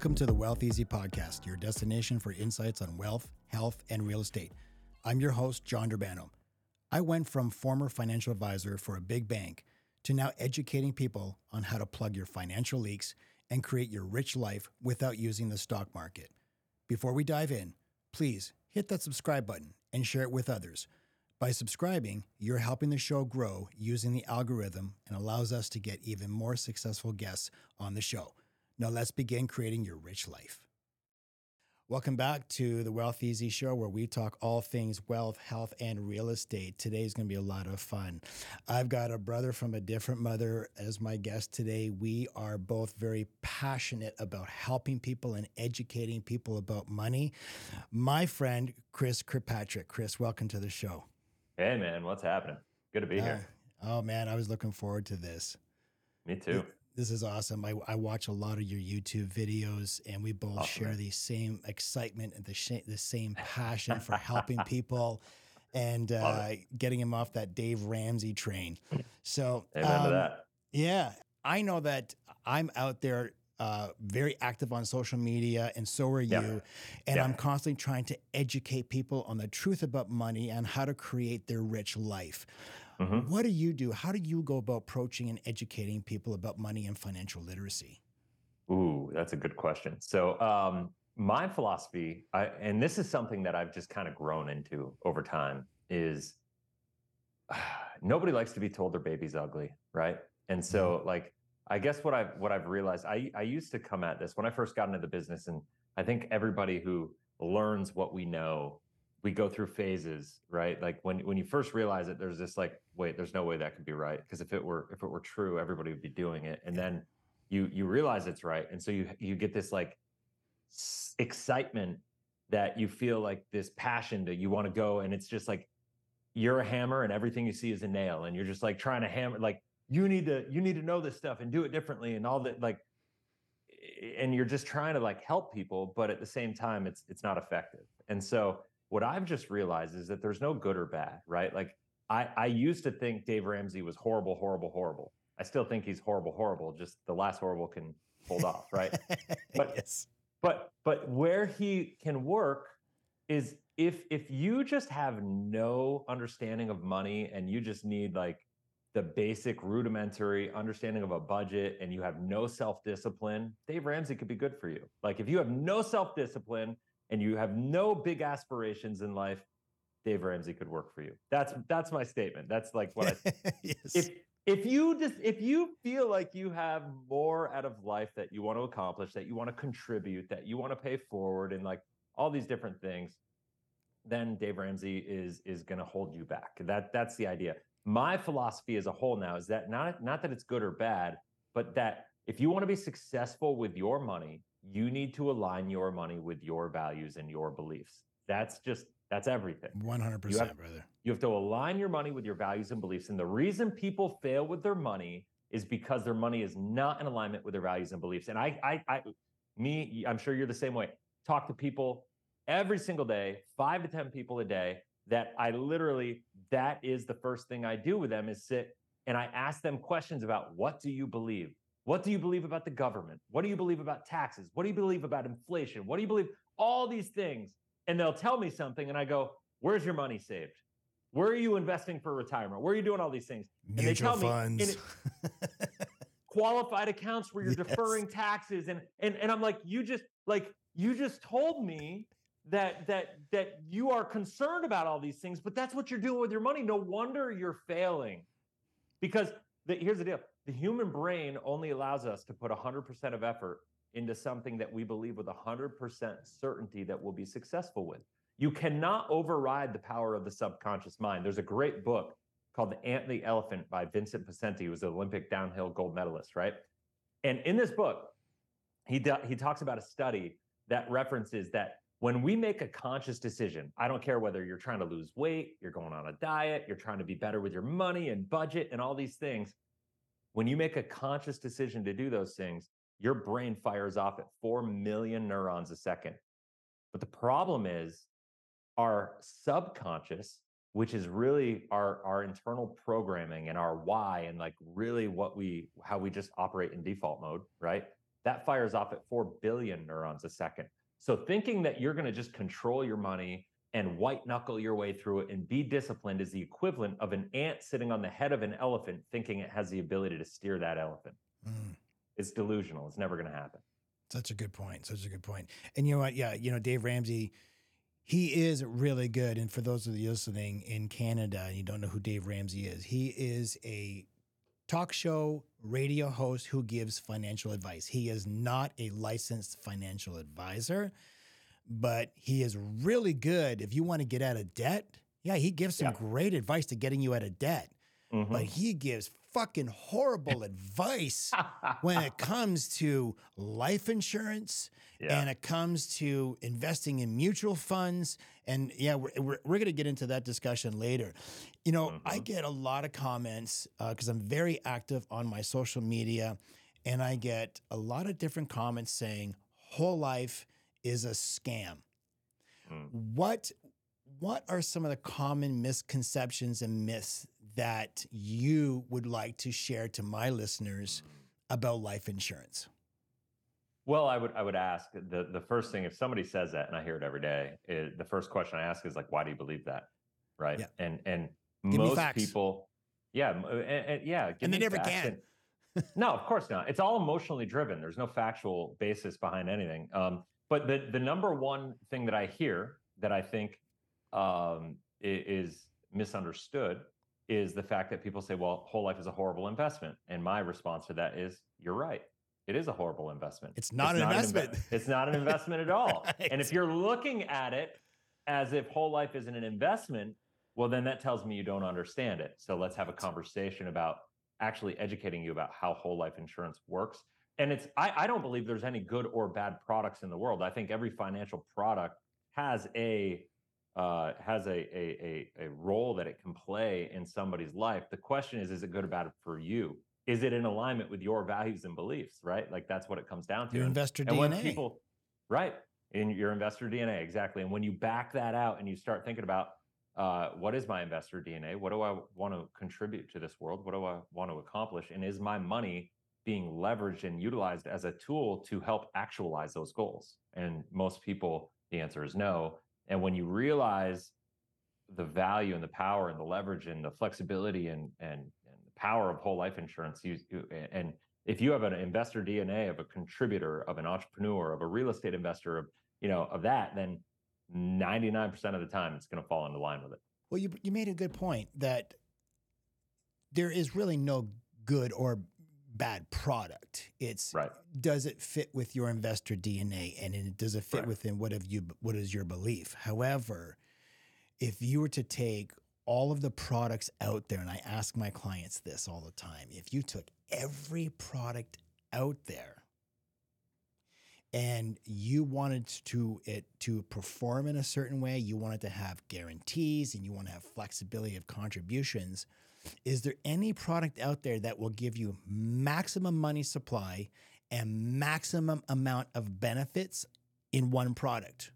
Welcome to the Wealth Eazy Podcast, your destination for insights on wealth, health, and real estate. I'm your host, John Durbano. I went from former financial advisor for a big bank to now educating people on how to plug your financial leaks and create your rich life without using the stock market. Before we dive in, please hit that subscribe button and share it with others. By subscribing, you're helping the show grow using the algorithm and allows us to get even more successful guests on the show. Now let's begin creating your rich life. Welcome back to the Wealth Eazy Show, where we talk all things wealth, health, and real estate. Today's going to be a lot of fun. I've got a brother from a different mother as my guest today. We are both very passionate about helping people and educating people about money. My friend, Chris Kirkpatrick. Chris, welcome to the show. Hey, man, what's happening? Good to be here. Uh, oh, man, I was looking forward to this. Me too this is awesome. I, I watch a lot of your YouTube videos, and we both awesome. share the same excitement and the sh- the same passion for helping people and uh, getting them off that Dave Ramsey train. So, um, yeah, I know that I'm out there uh, very active on social media, and so are you. And yeah. I'm constantly trying to educate people on the truth about money and how to create their rich life. Mm-hmm. What do you do? How do you go about approaching and educating people about money and financial literacy? Ooh, that's a good question. So, um, my philosophy, I, and this is something that I've just kind of grown into over time, is uh, nobody likes to be told their baby's ugly, right? And so, mm-hmm. like, I guess what I've what I've realized, I I used to come at this when I first got into the business, and I think everybody who learns what we know we go through phases, right? Like when when you first realize it, there's this like, wait, there's no way that could be right because if it were if it were true, everybody would be doing it, and then you you realize it's right, and so you you get this like excitement that you feel like this passion that you want to go, and it's just like you're a hammer, and everything you see is a nail, and you're just like trying to hammer like you need to you need to know this stuff and do it differently and all that like and you're just trying to like help people but at the same time it's it's not effective and so what I've just realized is that there's no good or bad, right? Like I, I used to think Dave Ramsey was horrible, horrible, horrible. I still think he's horrible, horrible. Just the last horrible can hold off, right? But yes. but but where he can work is if if you just have no understanding of money and you just need like the basic rudimentary understanding of a budget and you have no self-discipline, Dave Ramsey could be good for you. Like if you have no self-discipline and you have no big aspirations in life, Dave Ramsey could work for you. That's that's my statement. That's like what I yes. if if you just if you feel like you have more out of life that you want to accomplish, that you want to contribute, that you want to pay forward and like all these different things, then Dave Ramsey is is going to hold you back. That that's the idea. My philosophy as a whole now is that not not that it's good or bad, but that if you want to be successful with your money, you need to align your money with your values and your beliefs. That's just that's everything. 100%, you have, brother. You have to align your money with your values and beliefs. And the reason people fail with their money is because their money is not in alignment with their values and beliefs. And I I I me, I'm sure you're the same way. Talk to people every single day, 5 to 10 people a day that I literally that is the first thing I do with them is sit and I ask them questions about what do you believe? What do you believe about the government? What do you believe about taxes? What do you believe about inflation? What do you believe? All these things. And they'll tell me something, and I go, Where's your money saved? Where are you investing for retirement? Where are you doing all these things? Mutual and they tell funds. me qualified accounts where you're yes. deferring taxes. And, and and I'm like, you just like you just told me that that that you are concerned about all these things, but that's what you're doing with your money. No wonder you're failing. Because the, here's the deal the human brain only allows us to put 100% of effort into something that we believe with 100% certainty that we'll be successful with. You cannot override the power of the subconscious mind. There's a great book called The Ant and the Elephant by Vincent Poscente, who was an Olympic downhill gold medalist, right? And in this book, he, do, he talks about a study that references that when we make a conscious decision, I don't care whether you're trying to lose weight, you're going on a diet, you're trying to be better with your money and budget and all these things, when you make a conscious decision to do those things, your brain fires off at 4 million neurons a second. But the problem is our subconscious, which is really our, our internal programming and our why and like really what we, how we just operate in default mode, right? that fires off at 4 billion neurons a second. So thinking that you're going to just control your money and white knuckle your way through it and be disciplined is the equivalent of an ant sitting on the head of an elephant thinking it has the ability to steer that elephant. Mm. It's delusional. It's never going to happen. Such a good point. Such a good point. And you know what? Yeah, you know, Dave Ramsey, he is really good. And for those of you listening in Canada and you don't know who Dave Ramsey is, he is a talk show radio host who gives financial advice. He is not a licensed financial advisor but he is really good if you want to get out of debt. Yeah, he gives some yeah. great advice to getting you out of debt, mm-hmm. but he gives fucking horrible advice when it comes to life insurance yeah. and it comes to investing in mutual funds. And yeah, we're, we're, we're going to get into that discussion later. You know, mm-hmm. I get a lot of comments because uh, I'm very active on my social media, and I get a lot of different comments saying, whole life is a scam. Mm. What what are some of the common misconceptions and myths that you would like to share to my listeners hmm. about life insurance? Well, I would I would ask the the first thing if somebody says that and I hear it every day, it, the first question I ask is like, why do you believe that? Right? Yeah. And and give most people, yeah, and, and eh, eh, yeah, and they never can. no, of course not. It's all emotionally driven. There's no factual basis behind anything. Um, but the the number one thing that I hear that I think um, is misunderstood is the fact that people say, "Well, whole life is a horrible investment," and my response to that is, "You're right. It is a horrible investment. It's not it's an not investment. An it's not an investment at all. right. And if you're looking at it as if whole life isn't an investment, well, then that tells me you don't understand it. So let's have a conversation about actually educating you about how whole life insurance works and it's I, I don't believe there's any good or bad products in the world. I think every financial product has a uh, has a, a, a a role that it can play in somebody's life. The question is, is it good or bad for you? Is it in alignment with your values and beliefs? Right, like that's what it comes down to. Your investor and, DNA, and people, right? In your investor DNA, exactly. And when you back that out and you start thinking about uh, what is my investor DNA? What do I want to contribute to this world? What do I want to accomplish? And is my money being leveraged and utilized as a tool to help actualize those goals? And most people, the answer is no. And when you realize the value and the power and the leverage and the flexibility and and, and the power of whole life insurance, you, you and if you have an investor DNA of a contributor, of an entrepreneur, of a real estate investor, of you know, of that, then 99% of the time it's going to fall into line with it. Well, you you made a good point that there is really no good or bad product. It's right. does it fit with your investor DNA and it, does it fit right. within what have you what is your belief? However, if you were to take all of the products out there, and I ask my clients this all the time, if you took every product out there and you wanted to it to perform in a certain way, you wanted to have guarantees and you want to have flexibility of contributions, is there any product out there that will give you maximum money supply and maximum amount of benefits in one product?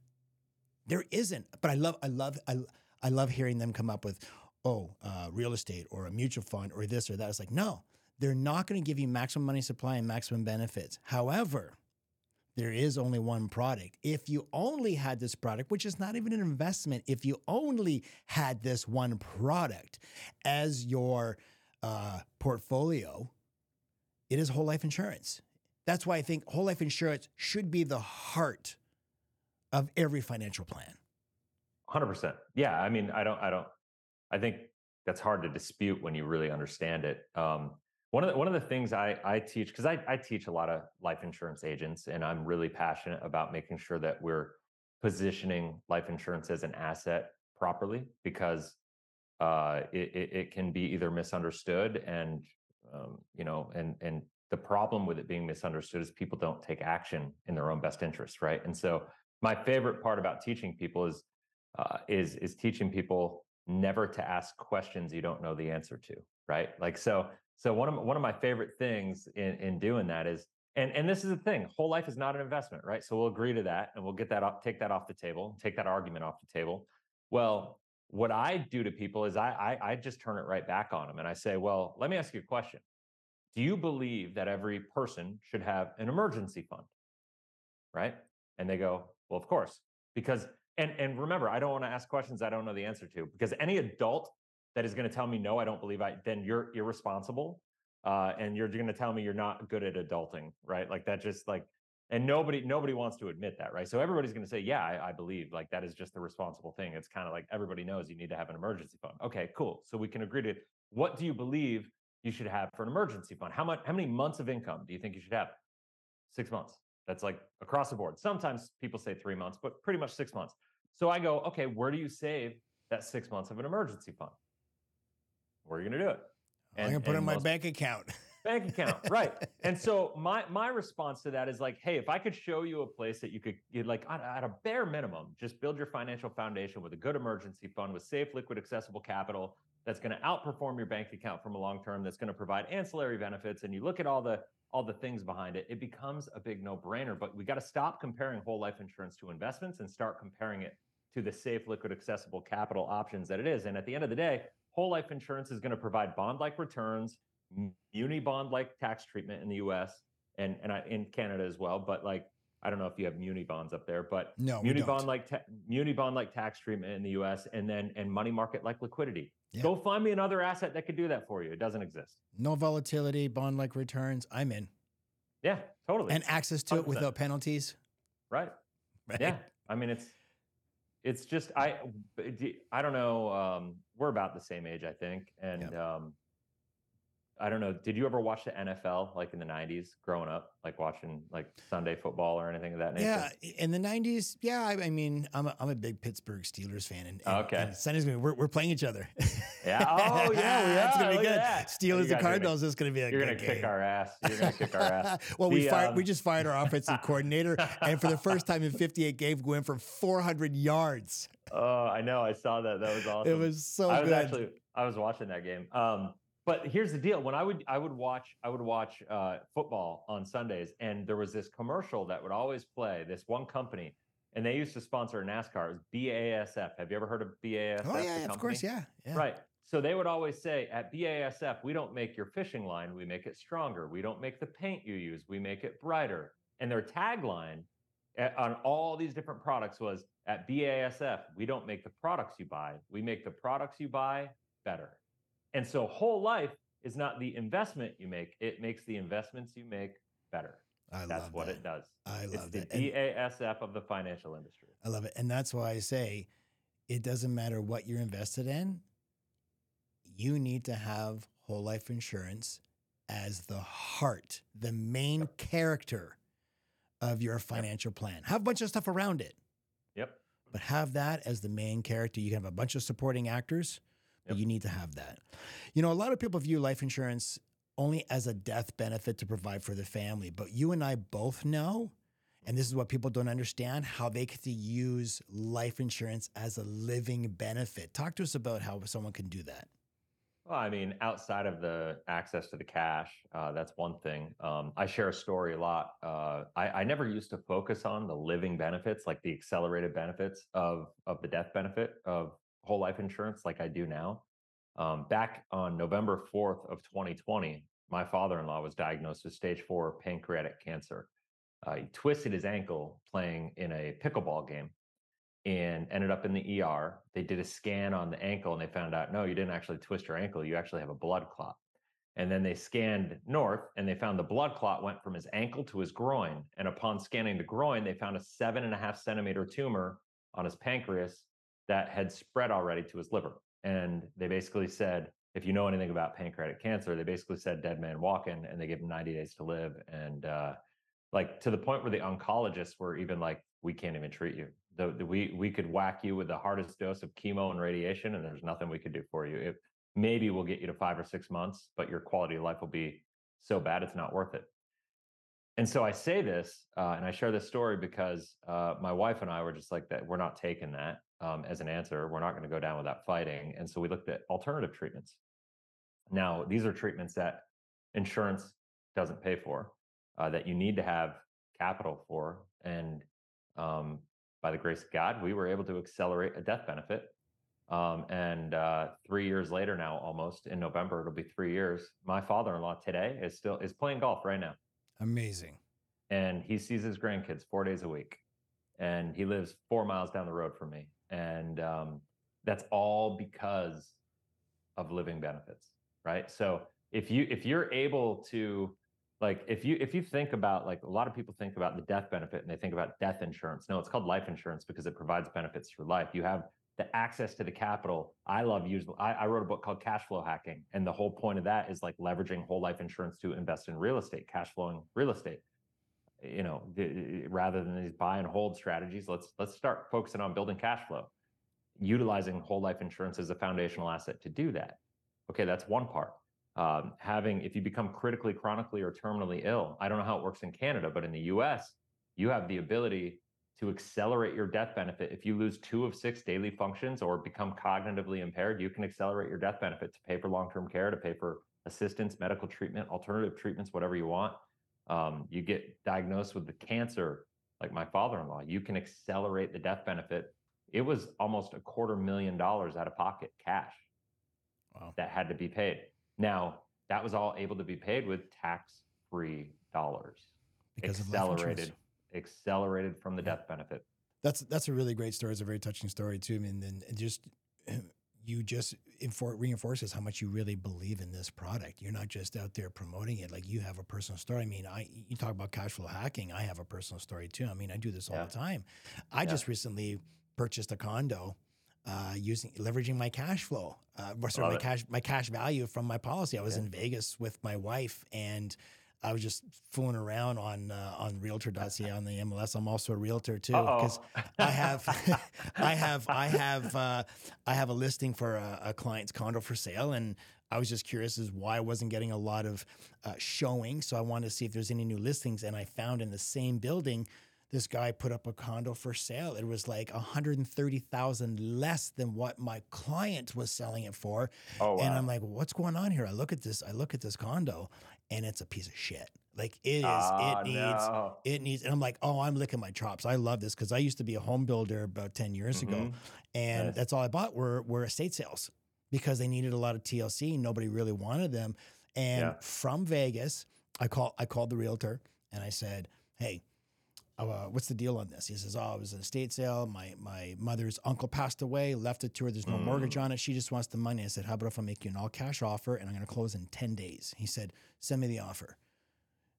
There isn't. But I love, I love, I, I love hearing them come up with, oh, uh, real estate or a mutual fund or this or that. It's like, no, they're not going to give you maximum money supply and maximum benefits. However, there is only one product. If you only had this product, which is not even an investment, if you only had this one product as your uh, portfolio, it is whole life insurance. That's why I think whole life insurance should be the heart of every financial plan. 100%. Yeah. I mean, I don't, I don't, I think that's hard to dispute when you really understand it. Um, one of the, one of the things I, I teach because I, I teach a lot of life insurance agents and I'm really passionate about making sure that we're positioning life insurance as an asset properly because uh, it, it, can be either misunderstood and um, you know and and the problem with it being misunderstood is people don't take action in their own best interest right? And so my favorite part about teaching people is uh, is is teaching people never to ask questions you don't know the answer to right? Like so so one of one of my favorite things in in doing that is and and this is the thing whole life is not an investment right so we'll agree to that and we'll get that off take that off the table take that argument off the table well what i do to people is i i, I just turn it right back on them and i say well let me ask you a question do you believe that every person should have an emergency fund? Right? And they go, well, of course, because and and remember, I don't want to ask questions I don't know the answer to because any adult that is going to tell me no, I don't believe I, then you're irresponsible, uh, and you're going to tell me you're not good at adulting, right? Like that, just like, and nobody nobody wants to admit that, right? So everybody's going to say, yeah, I, I believe, like that is just the responsible thing. It's kind of like everybody knows you need to have an emergency fund. Okay, cool. So we can agree to what do you believe you should have for an emergency fund? How much? How many months of income do you think you should have? Six months. That's like across the board. Sometimes people say three months, but pretty much six months. So I go, okay, where do you save that six months of an emergency fund? Where are you going to do it? And, I'm going to put in my bank account. bank account, right? And so my my response to that is like, hey, if I could show you a place that you could, like at, at a bare minimum, just build your financial foundation with a good emergency fund with safe, liquid, accessible capital that's going to outperform your bank account from a long term, that's going to provide ancillary benefits, and you look at all the all the things behind it, it becomes a big no brainer. But we got to stop comparing whole life insurance to investments and start comparing it to the safe, liquid, accessible capital options that it is. And at the end of the day, whole life insurance is going to provide bond like returns, muni bond like tax treatment in the US and, and in Canada as well. But like, I don't know if you have muni bonds up there, but no, muni bond like ta- muni bond like tax treatment in the U.S. and then and money market like liquidity. Yeah. Go find me another asset that could do that for you. It doesn't exist. No volatility, bond like returns. I'm in. Yeah, totally. And access to 100%. it without penalties. Right. right. Yeah. I mean, it's it's just I I don't know. Um, we're about the same age, I think, and yeah. um, I don't know. Did you ever watch the NFL like in the '90s, growing up, like watching like Sunday football or anything of that nature? Yeah, in the '90s, yeah. I, I mean, I'm a, I'm a big Pittsburgh Steelers fan, and, and okay, and Sunday's gonna we're, we're playing each other. Yeah. Oh yeah, it's gonna be good. Steelers and Cardinals is gonna be a. You're gonna game. kick our ass. You're gonna kick our ass. well, the, we fired. Um... We just fired our offensive coordinator, and for the first time in 58 games, we went for 400 yards. Oh, I know. I saw that. That was awesome. It was so. I was good. actually. I was watching that game. Um, but here's the deal: when I would I would watch I would watch uh, football on Sundays, and there was this commercial that would always play. This one company, and they used to sponsor NASCAR. It was BASF. Have you ever heard of BASF? Oh yeah, of course, yeah, yeah. Right. So they would always say at BASF, we don't make your fishing line, we make it stronger. We don't make the paint you use, we make it brighter. And their tagline eh, on all these different products was at BASF, we don't make the products you buy, we make the products you buy better. And so whole life is not the investment you make, it makes the investments you make better. I that's what that. it does. I love it's the. BASF of the financial industry. I love it. And that's why I say it doesn't matter what you're invested in, you need to have whole life insurance as the heart, the main yep. character of your financial yep. plan. Have a bunch of stuff around it. Yep. But have that as the main character. You can have a bunch of supporting actors but you need to have that. You know, a lot of people view life insurance only as a death benefit to provide for the family, but you and I both know, and this is what people don't understand, how they get to use life insurance as a living benefit. Talk to us about how someone can do that. Well, I mean, outside of the access to the cash, uh, that's one thing. Um, I share a story a lot. Uh, I, I, never used to focus on the living benefits, like the accelerated benefits of of the death benefit of whole life insurance like I do now. Um, back on November 4th of 2020, my father-in-law was diagnosed with stage four pancreatic cancer. Uh, he twisted his ankle playing in a pickleball game and ended up in the ER. They did a scan on the ankle and they found out, no, you didn't actually twist your ankle. You actually have a blood clot. And then they scanned north and they found the blood clot went from his ankle to his groin. And upon scanning the groin, they found a seven and a half centimeter tumor on his pancreas that had spread already to his liver. And they basically said, if you know anything about pancreatic cancer, they basically said dead man walking and they gave him 90 days to live. And uh, like to the point where the oncologists were even like, we can't even treat you. The, the, we we could whack you with the hardest dose of chemo and radiation, and there's nothing we could do for you. It, maybe we'll get you to five or six months, but your quality of life will be so bad it's not worth it. And so I say this, uh, and I share this story because uh, my wife and I were just like that. We're not taking that um, as an answer. We're not going to go down without fighting. And so we looked at alternative treatments. Now, these are treatments that insurance doesn't pay for, uh, that you need to have capital for. And um, by the grace of God, we were able to accelerate a death benefit Um, and uh, three years later now, almost in November, it'll be three years. My father-in-law today is still is playing golf right now. Amazing. And he sees his grandkids four days a week, and he lives four miles down the road from me. And um, that's all because of living benefits, right? So if you if you're able to like if you if you think about like a lot of people think about the death benefit and they think about death insurance no it's called life insurance because it provides benefits for life you have the access to the capital. I love using. I, I, wrote a book called Cash Flow Hacking, and the whole point of that is like leveraging whole life insurance to invest in real estate, cash flowing real estate. You know, the, rather than these buy and hold strategies, let's let's start focusing on building cash flow, utilizing whole life insurance as a foundational asset to do that. Okay, that's one part. Um, having if you become critically, chronically, or terminally ill, I don't know how it works in Canada, but in the U.S., you have the ability to accelerate your death benefit. If you lose two of six daily functions or become cognitively impaired, you can accelerate your death benefit to pay for long term care, to pay for assistance, medical treatment, alternative treatments, whatever you want. Um, you get diagnosed with the cancer, like my father in law, you can accelerate the death benefit. It was almost a quarter million dollars out of pocket cash wow. that had to be paid. Now, that was all able to be paid with tax free dollars. Because accelerated accelerated from the yeah. death benefit. That's that's a really great story. It's a very touching story too. I mean, and, just you just infor- reinforces how much you really believe in this product. You're not just out there promoting it; like you have a personal story. I mean, I you talk about cash flow hacking. I have a personal story too. I mean, I do this all yeah. the time. I yeah. just recently purchased a condo uh, using leveraging my cash flow, uh, or sorry, my it. cash my cash value from my policy. I was yeah. in Vegas with my wife and I was just fooling around on uh, on Realtor.ca on the MLS. I'm also a realtor too because I have I have I have uh, I have a listing for a, a, client's condo for sale, and I was just curious as why I wasn't getting a lot of uh, showing. So I wanted to see if there's any new listings, and I found in the same building. This guy put up a condo for sale. It was like 130,000 less than what my client was selling it for. Oh, wow. And I'm like, what's going on here? I look at this, I look at this condo and it's a piece of shit. Like it is, oh, it needs, no. it needs, and I'm like, oh, I'm licking my chops. I love this because I used to be a home builder about 10 years mm-hmm. ago. And that's all I bought were, were estate sales because they needed a lot of TLC. Nobody really wanted them. And yeah. from Vegas, I call, I called the realtor and I said, Hey, uh, what's the deal on this? He says, oh, it was an estate sale. My my mother's uncle passed away, left it to her. There's no mm. mortgage on it. She just wants the money. I said, how about if I make you an all cash offer and I'm going to close in 10 days? He said, send me the offer.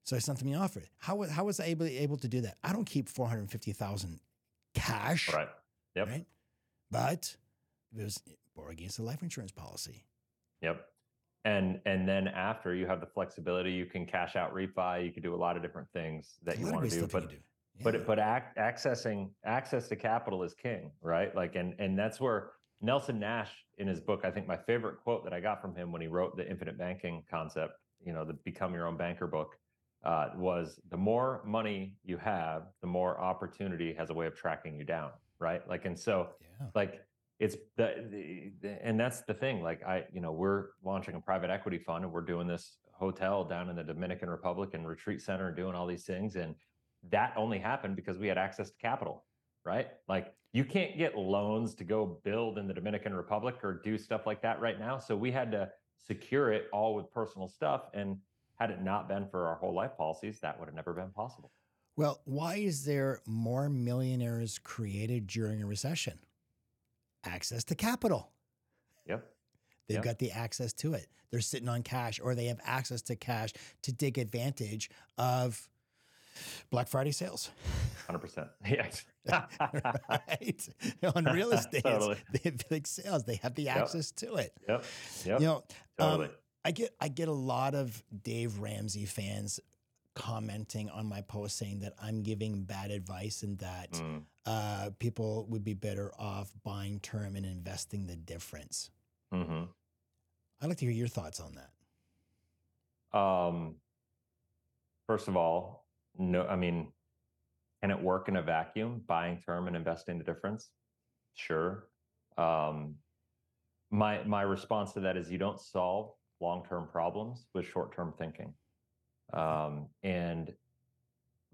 So I sent him the offer. How, how was I able, able to do that? I don't keep 450,000 cash. Right. Yep. Right. But it was bore against the life insurance policy. Yep. And and then after you have the flexibility, you can cash out refi. You can do a lot of different things that you want to do. But do. Yeah. But but ac- accessing access to capital is king, right? Like and and that's where Nelson Nash in his book, I think my favorite quote that I got from him when he wrote the infinite banking concept, you know, the become your own banker book, uh, was the more money you have, the more opportunity has a way of tracking you down, right? Like and so yeah. like it's the, the, the, and that's the thing like i you know we're launching a private equity fund and we're doing this hotel down in the dominican republic and retreat center and doing all these things and that only happened because we had access to capital, right? Like you can't get loans to go build in the Dominican Republic or do stuff like that right now. So we had to secure it all with personal stuff. And had it not been for our whole life policies, that would have never been possible. Well, why is there more millionaires created during a recession? Access to capital. Yep. They've yep. got the access to it. They're sitting on cash or they have access to cash to take advantage of Black Friday sales. 100%. Yes. right. On real estate, totally. they have big sales. They have the yep. access to it. Yep. Yep. You know, totally. Um, I get I get a lot of Dave Ramsey fans commenting on my post saying that I'm giving bad advice and that mm. uh, people would be better off buying term and investing the difference. Mm-hmm. I'd like to hear your thoughts on that. Um, first of all, no, I mean, can it work in a vacuum? Buying term and investing the difference? Sure. Um, my my response to that is you don't solve long term problems with short term thinking, um, and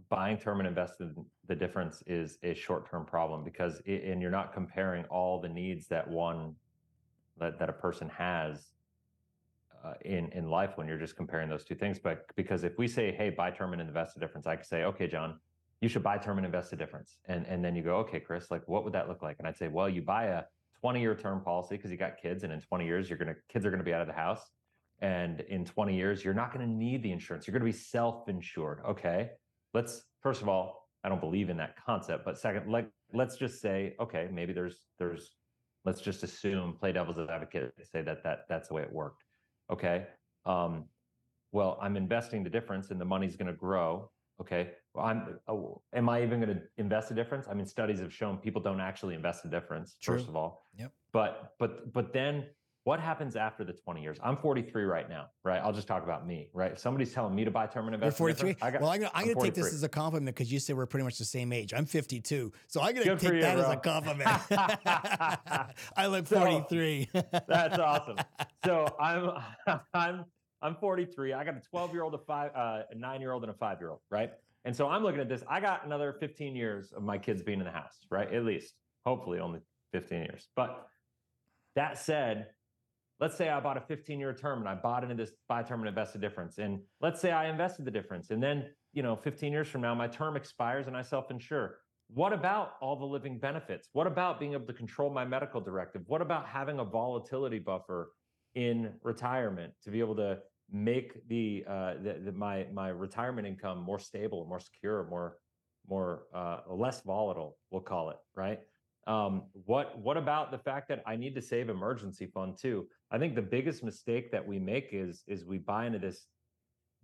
buying term and investing the difference is a short term problem because it, and you're not comparing all the needs that one that, that a person has uh, in in life when you're just comparing those two things. But because if we say, hey, buy term and invest the difference, I could say, okay, John, you should buy term and invest the difference. And and then you go, okay, Chris, like what would that look like? And I'd say, well, you buy a 20 year term policy because you got kids, and in 20 years, you're gonna kids are gonna be out of the house. And in 20 years, you're not gonna need the insurance. You're gonna be self-insured. Okay. Let's first of all, I don't believe in that concept. But second, like let's just say, okay, maybe there's there's let's just assume, play devil's advocate, say that that that's the way it worked. Okay. Um, well, I'm investing the difference and the money's going to grow. Okay. Well, I'm, oh, am I even going to invest the difference? I mean, studies have shown people don't actually invest the difference, True. first of all. Yep. But, but, but then what happens after the 20 years? I'm 43 right now, right? I'll just talk about me, right? If somebody's telling me to buy term and invest. You're 43. Got, well, I'm gonna, take this as a compliment because you said we're pretty much the same age. I'm 52, so I'm gonna take you, that bro. as a compliment. I look 43. So, that's awesome. So I'm I'm I'm 43. I got a 12 year old, a five, uh, a nine year old, and a five year old, right? And so I'm looking at this. I got another 15 years of my kids being in the house, right? At least, hopefully, only 15 years. But that said, let's say I bought a 15 year term and I bought into this buy term and invest the difference. And let's say I invested the difference. And then, you know, 15 years from now, my term expires and I self insure. What about all the living benefits? What about being able to control my medical directive? What about having a volatility buffer in retirement to be able to make the, uh, the, the my my retirement income more stable, more secure, more more uh, less volatile? We'll call it right. Um, what what about the fact that I need to save emergency fund too? I think the biggest mistake that we make is is we buy into this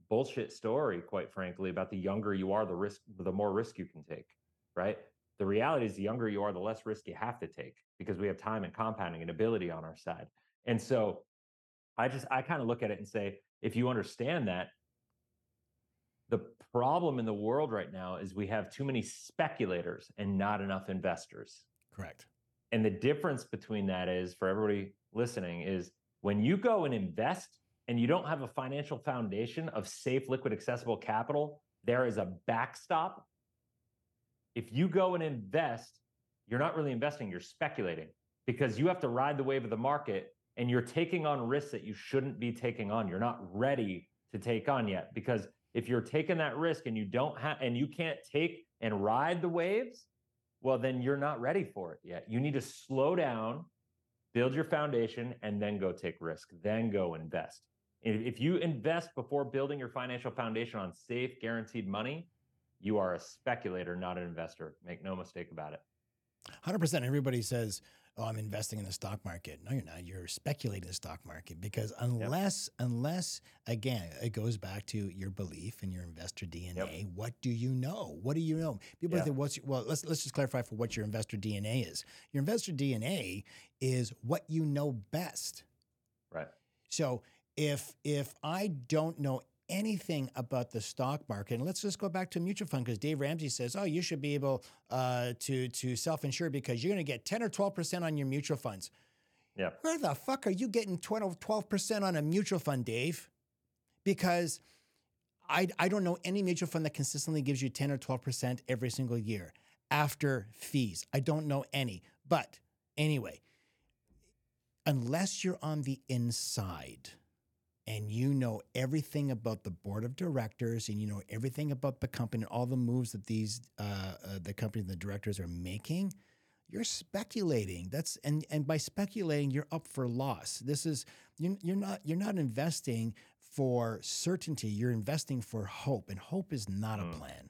bullshit story, quite frankly, about the younger you are, the risk, the more risk you can take, right? The reality is the younger you are, the less risk you have to take because we have time and compounding and ability on our side. And so I just I kind of look at it and say, if you understand that, the problem in the world right now is we have too many speculators and not enough investors. Correct. And the difference between that is for everybody listening is when you go and invest and you don't have a financial foundation of safe, liquid, accessible capital, there is a backstop. If you go and invest, you're not really investing, you're speculating because you have to ride the wave of the market and you're taking on risks that you shouldn't be taking on. You're not ready to take on yet because if you're taking that risk and you don't have and you can't take and ride the waves, well, then you're not ready for it yet. You need to slow down, build your foundation, and then go take risk, then go invest. If you invest before building your financial foundation on safe, guaranteed money, you are a speculator, not an investor. Make no mistake about it. 100%. Everybody says, oh, I'm investing in the stock market. No, you're not. You're speculating the stock market because unless, yep. unless again, it goes back to your belief and your investor DNA. Yep. What do you know? What do you know? People yeah. think, what's well? Let's let's just clarify for what your investor DNA is. Your investor DNA is what you know best. Right. So if if I don't know anything about the stock market. And let's just go back to mutual fund because Dave Ramsey says, oh, you should be able uh, to to self insure because you're going to get 10 or 12% on your mutual funds. Yeah. Where the fuck are you getting 12, 12% on a mutual fund, Dave? Because I, I don't know any mutual fund that consistently gives you 10 or 12% every single year after fees. I don't know any. But anyway, unless you're on the inside, and you know everything about the board of directors and you know everything about the company and all the moves that these uh, uh, the company and the directors are making you're speculating. That's and and by speculating you're up for loss. This is you're, you're not you're not investing for certainty. You're investing for hope and hope is not mm. a plan.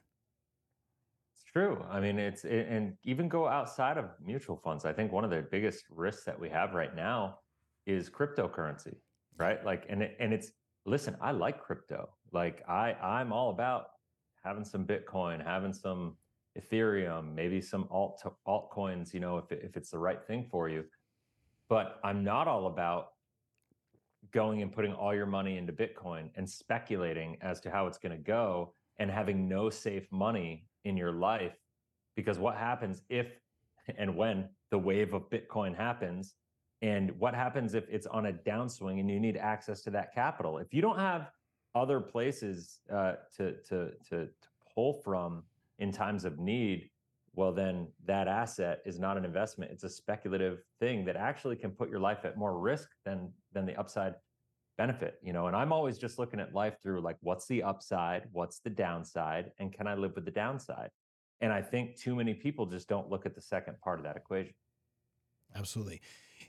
It's true. I mean it's it, and even go outside of mutual funds. I think one of the biggest risks that we have right now is cryptocurrency right? Like, and it, and it's listen, I like crypto. Like, I I'm all about having some Bitcoin, having some Ethereum, maybe some alt altcoins. You know, if if it's the right thing for you. But I'm not all about going and putting all your money into Bitcoin and speculating as to how it's going to go and having no safe money in your life. Because what happens if and when the wave of Bitcoin happens and what happens if it's on a downswing and you need access to that capital? If you don't have other places uh, to, to, to, to pull from in times of need, well, then that asset is not an investment. It's a speculative thing that actually can put your life at more risk than than the upside benefit, you know. And I'm always just looking at life through like, what's the upside, what's the downside, and can I live with the downside? And I think too many people just don't look at the second part of that equation. Absolutely.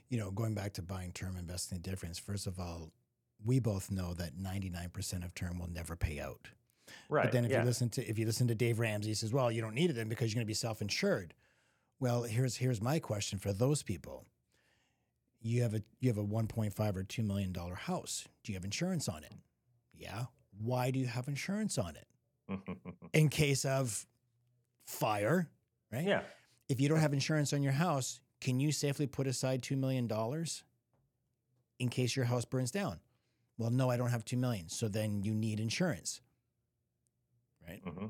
You know, going back to buying term investing the difference, first of all, we both know that 99% of term will never pay out. Right. But then if yeah. you listen to if you listen to Dave Ramsey, he says, "Well, you don't need it then because you're going to be self-insured." Well, here's here's my question for those people. You have a you have a 1.5 or 2 million dollar house. Do you have insurance on it? Yeah. Why do you have insurance on it? In case of fire, right? yeah. If you don't have insurance on your house, can you safely put aside 2 million dollars in case your house burns down? Well, no, I don't have 2 million. So then you need insurance. Right? hmm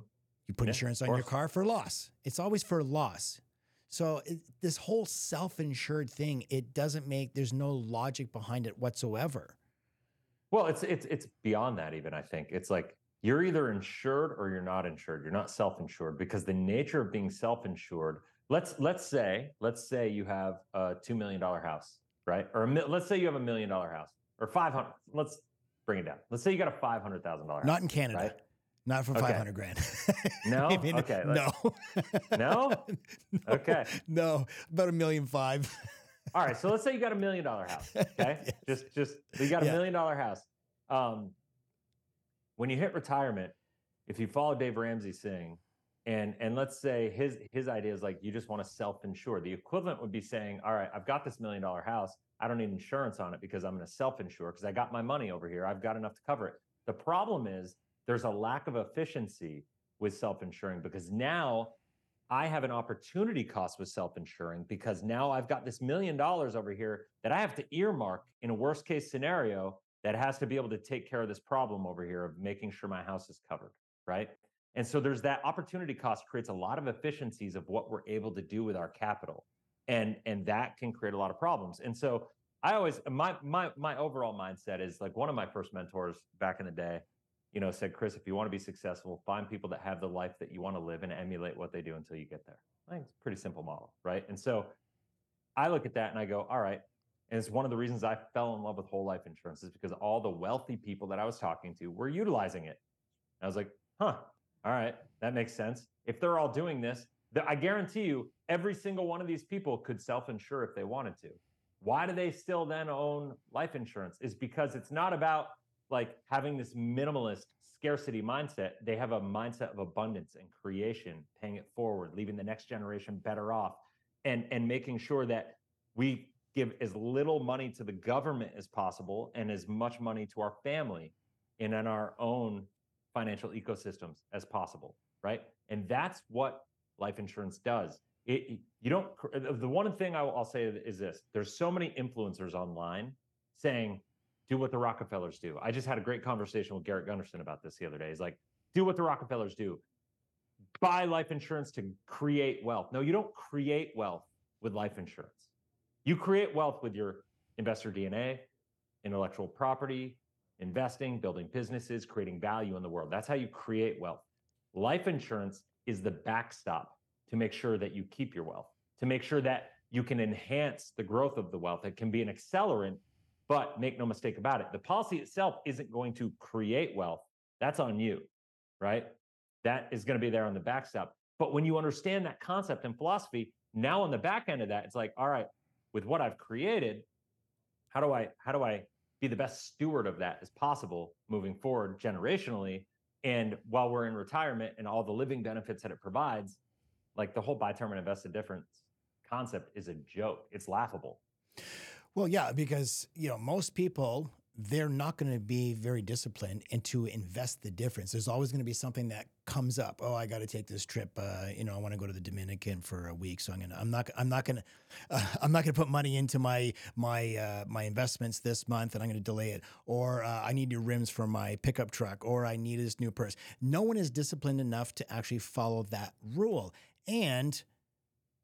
You put Yeah, insurance on your car for loss. It's always for loss. So it, this whole self-insured thing, it doesn't make there's no logic behind it whatsoever. Well, it's it's it's beyond that even, I think. It's like you're either insured or you're not insured. You're not self-insured because the nature of being self-insured, let's let's say, let's say you have a $2 million house, right? Or a, let's say you have a million dollar house or 500. Let's bring it down. Let's say you got a $500,000. Not in Canada. right? Not for Okay. 500 grand. No? I mean, Okay, No. No? No. Okay. No. About a million five. All right, so let's say you got a million dollar house. Okay, Yes. just just you got a Yeah. million dollar house. Um, when you hit retirement, if you follow Dave Ramsey saying, and and let's say his his idea is like you just want to self insure. The equivalent would be saying, all right, I've got this million dollar house. I don't need insurance on it because I'm going to self insure because I got my money over here. I've got enough to cover it. The problem is there's a lack of efficiency with self insuring because now I have an opportunity cost with self insuring because now I've got this million dollars over here that I have to earmark in a worst case scenario that has to be able to take care of this problem over here of making sure my house is covered. Right. And so there's that opportunity cost creates a lot of efficiencies of what we're able to do with our capital. And and that can create a lot of problems. And so I always my my my overall mindset is like one of my first mentors back in the day, you know, said, Chris, if you want to be successful, find people that have the life that you want to live and emulate what they do until you get there. I think it's a pretty simple model, right? And so I look at that and I go, all right. And it's one of the reasons I fell in love with whole life insurance is because all the wealthy people that I was talking to were utilizing it. And I was like, huh, all right, that makes sense. If they're all doing this, th- I guarantee you, every single one of these people could self insure if they wanted to. Why do they still then own life insurance? Is because it's not about like having this minimalist scarcity mindset. They have a mindset of abundance and creation, paying it forward, leaving the next generation better off, and and making sure that we give as little money to the government as possible and as much money to our family and in our own financial ecosystems as possible, right? And that's what life insurance does. It, you don't. Uh, the one thing I will, I'll say is this: there's so many influencers online saying, "Do what the Rockefellers do." I just had a great conversation with Garrett Gunderson about this the other day. He's like, "Do what the Rockefellers do. Buy life insurance to create wealth." No, you don't create wealth with life insurance. You create wealth with your investor DNA, intellectual property, investing, building businesses, creating value in the world. That's how you create wealth. Life insurance is the backstop to make sure that you keep your wealth, to make sure that you can enhance the growth of the wealth. It can be an accelerant, but make no mistake about it, the policy itself isn't going to create wealth. That's on you, right? That is going to be there on the backstop. But when you understand that concept and philosophy, now on the back end of that, it's like, all right, with what I've created, how do I how do I be the best steward of that as possible moving forward generationally? And while we're in retirement and all the living benefits that it provides, like the whole buy term and invest in difference concept is a joke. It's laughable. Well, yeah, because you know most people they're not going to be very disciplined and to invest the difference. There's always going to be something that comes up. Oh, I got to take this trip. Uh, you know, I want to go to the Dominican for a week, so I'm gonna. I'm not. I'm not gonna. Uh, I'm not gonna put money into my my uh, my investments this month, and I'm gonna delay it. Or uh, I need new rims for my pickup truck, or I need this new purse. No one is disciplined enough to actually follow that rule. And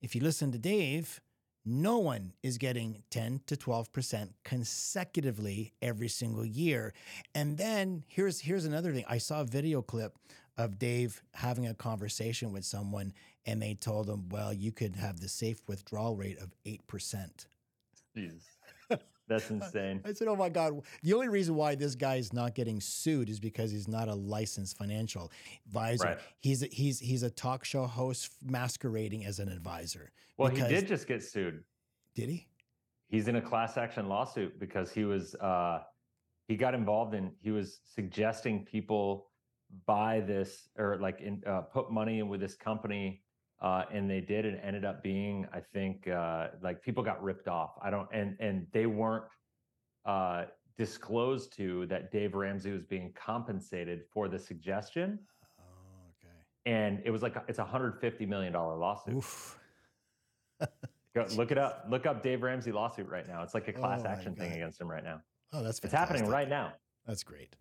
if you listen to Dave, no one is getting 10 to 12% consecutively every single year. And then here's here's another thing. I saw a video clip of Dave having a conversation with someone and they told him, well, you could have the safe withdrawal rate of 8%. Jesus. That's insane. I said, "Oh my God!" The only reason why this guy is not getting sued is because he's not a licensed financial advisor. Right. He's a, he's he's a talk show host masquerading as an advisor. Well, he did just get sued. Did he? He's in a class action lawsuit because he was uh, he got involved in he was suggesting people buy this or like in, uh, put money in with this company uh, and they did and ended up being i think uh, like people got ripped off. I don't and and they weren't uh, disclosed to that dave ramsey was being compensated for the suggestion. Oh, okay. and it was like it's a 150 million dollar lawsuit. Oof. Go, look it up. Look up dave ramsey lawsuit right now. It's like a class Oh action thing against him right now. Oh, that's it's happening right now. That's great.